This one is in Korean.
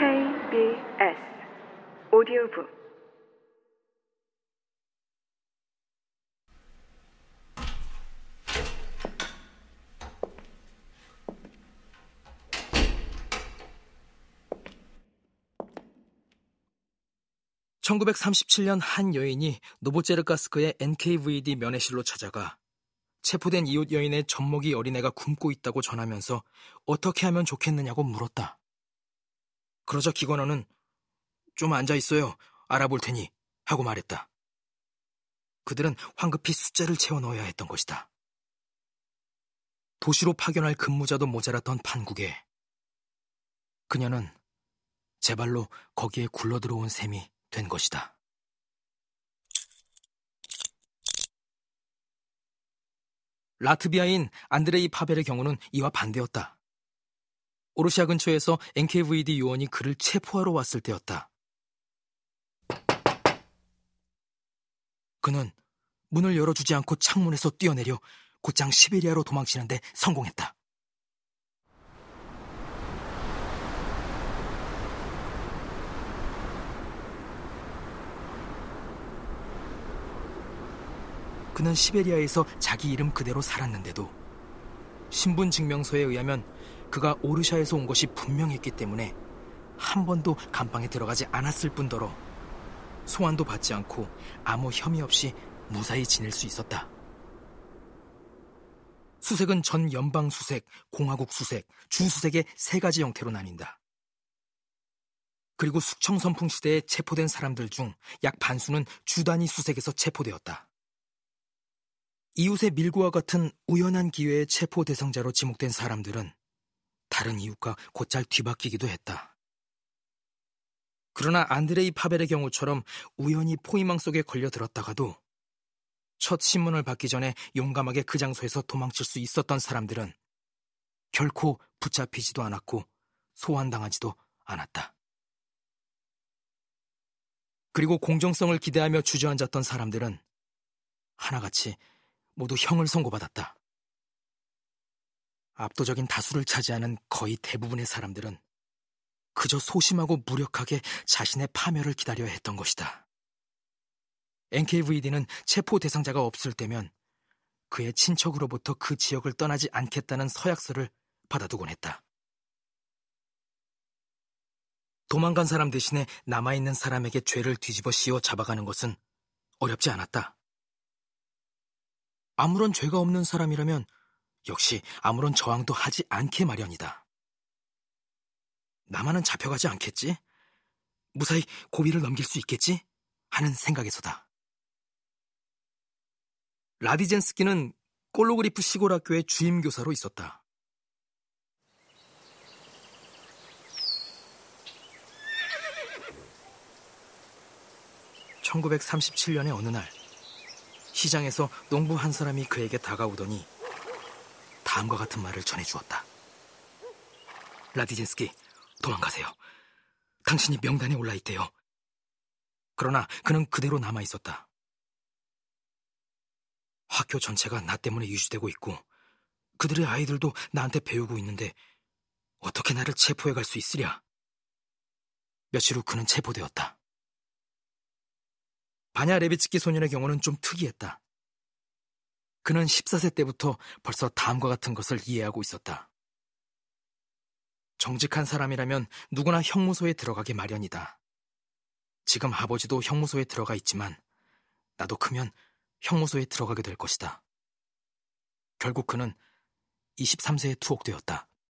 KBS 오디오북 (1937년) 한 여인이 노보제르가스크의 NKVD 면회실로 찾아가 체포된 이웃 여인의 젖먹이 어린애가 굶고 있다고 전하면서 어떻게 하면 좋겠느냐고 물었다. 그러자 기관원은 좀 앉아 있어요. 알아볼 테니 하고 말했다. 그들은 황급히 숫자를 채워 넣어야 했던 것이다. 도시로 파견할 근무자도 모자랐던 판국에 그녀는 제 발로 거기에 굴러들어온 셈이 된 것이다. 라트비아인 안드레이 파벨의 경우는 이와 반대였다. 오르시아 근처에서 NKVD 요원이 그를 체포하러 왔을 때였다. 그는 문을 열어주지 않고 창문에서 뛰어내려 곧장 시베리아로 도망치는데 성공했다. 그는 시베리아에서 자기 이름 그대로 살았는데도 신분 증명서에 의하면 그가 오르샤에서 온 것이 분명했기 때문에 한 번도 감방에 들어가지 않았을 뿐더러 소환도 받지 않고 아무 혐의 없이 무사히 지낼 수 있었다. 수색은 전 연방 수색, 공화국 수색, 주 수색의 세 가지 형태로 나뉜다. 그리고 숙청 선풍 시대에 체포된 사람들 중 약 반수는 주단위 수색에서 체포되었다. 이웃의 밀고와 같은 우연한 기회에 체포 대상자로 지목된 사람들은 다른 이웃과 곧잘 뒤바뀌기도 했다. 그러나 안드레이 파벨의 경우처럼 우연히 포위망 속에 걸려들었다가도 첫 신문을 받기 전에 용감하게 그 장소에서 도망칠 수 있었던 사람들은 결코 붙잡히지도 않았고 소환당하지도 않았다. 그리고 공정성을 기대하며 주저앉았던 사람들은 하나같이 모두 형을 선고받았다. 압도적인 다수를 차지하는 거의 대부분의 사람들은 그저 소심하고 무력하게 자신의 파멸을 기다려야 했던 것이다. NKVD는 체포 대상자가 없을 때면 그의 친척으로부터 그 지역을 떠나지 않겠다는 서약서를 받아두곤 했다. 도망간 사람 대신에 남아있는 사람에게 죄를 뒤집어 씌워 잡아가는 것은 어렵지 않았다. 아무런 죄가 없는 사람이라면 역시 아무런 저항도 하지 않게 마련이다. 나만은 잡혀가지 않겠지? 무사히 고비를 넘길 수 있겠지? 하는 생각에서다. 라디젠스키는 꼴로그리프 시골학교의 주임교사로 있었다. (1937년의) 어느 날 시장에서 농부 한 사람이 그에게 다가오더니 다음과 같은 말을 전해 주었다. 라디젠스키, 도망가세요. 당신이 명단에 올라 있대요. 그러나 그는 그대로 남아 있었다. 학교 전체가 나 때문에 유지되고 있고 그들의 아이들도 나한테 배우고 있는데 어떻게 나를 체포해 갈 수 있으랴? 며칠 후 그는 체포되었다. 바냐 레비츠키 소년의 경우는 좀 특이했다. 그는 14세 때부터 벌써 다음과 같은 것을 이해하고 있었다. 정직한 사람이라면 누구나 형무소에 들어가기 마련이다. 지금 아버지도 형무소에 들어가 있지만 나도 크면 형무소에 들어가게 될 것이다. 결국 그는 23세에 투옥되었다.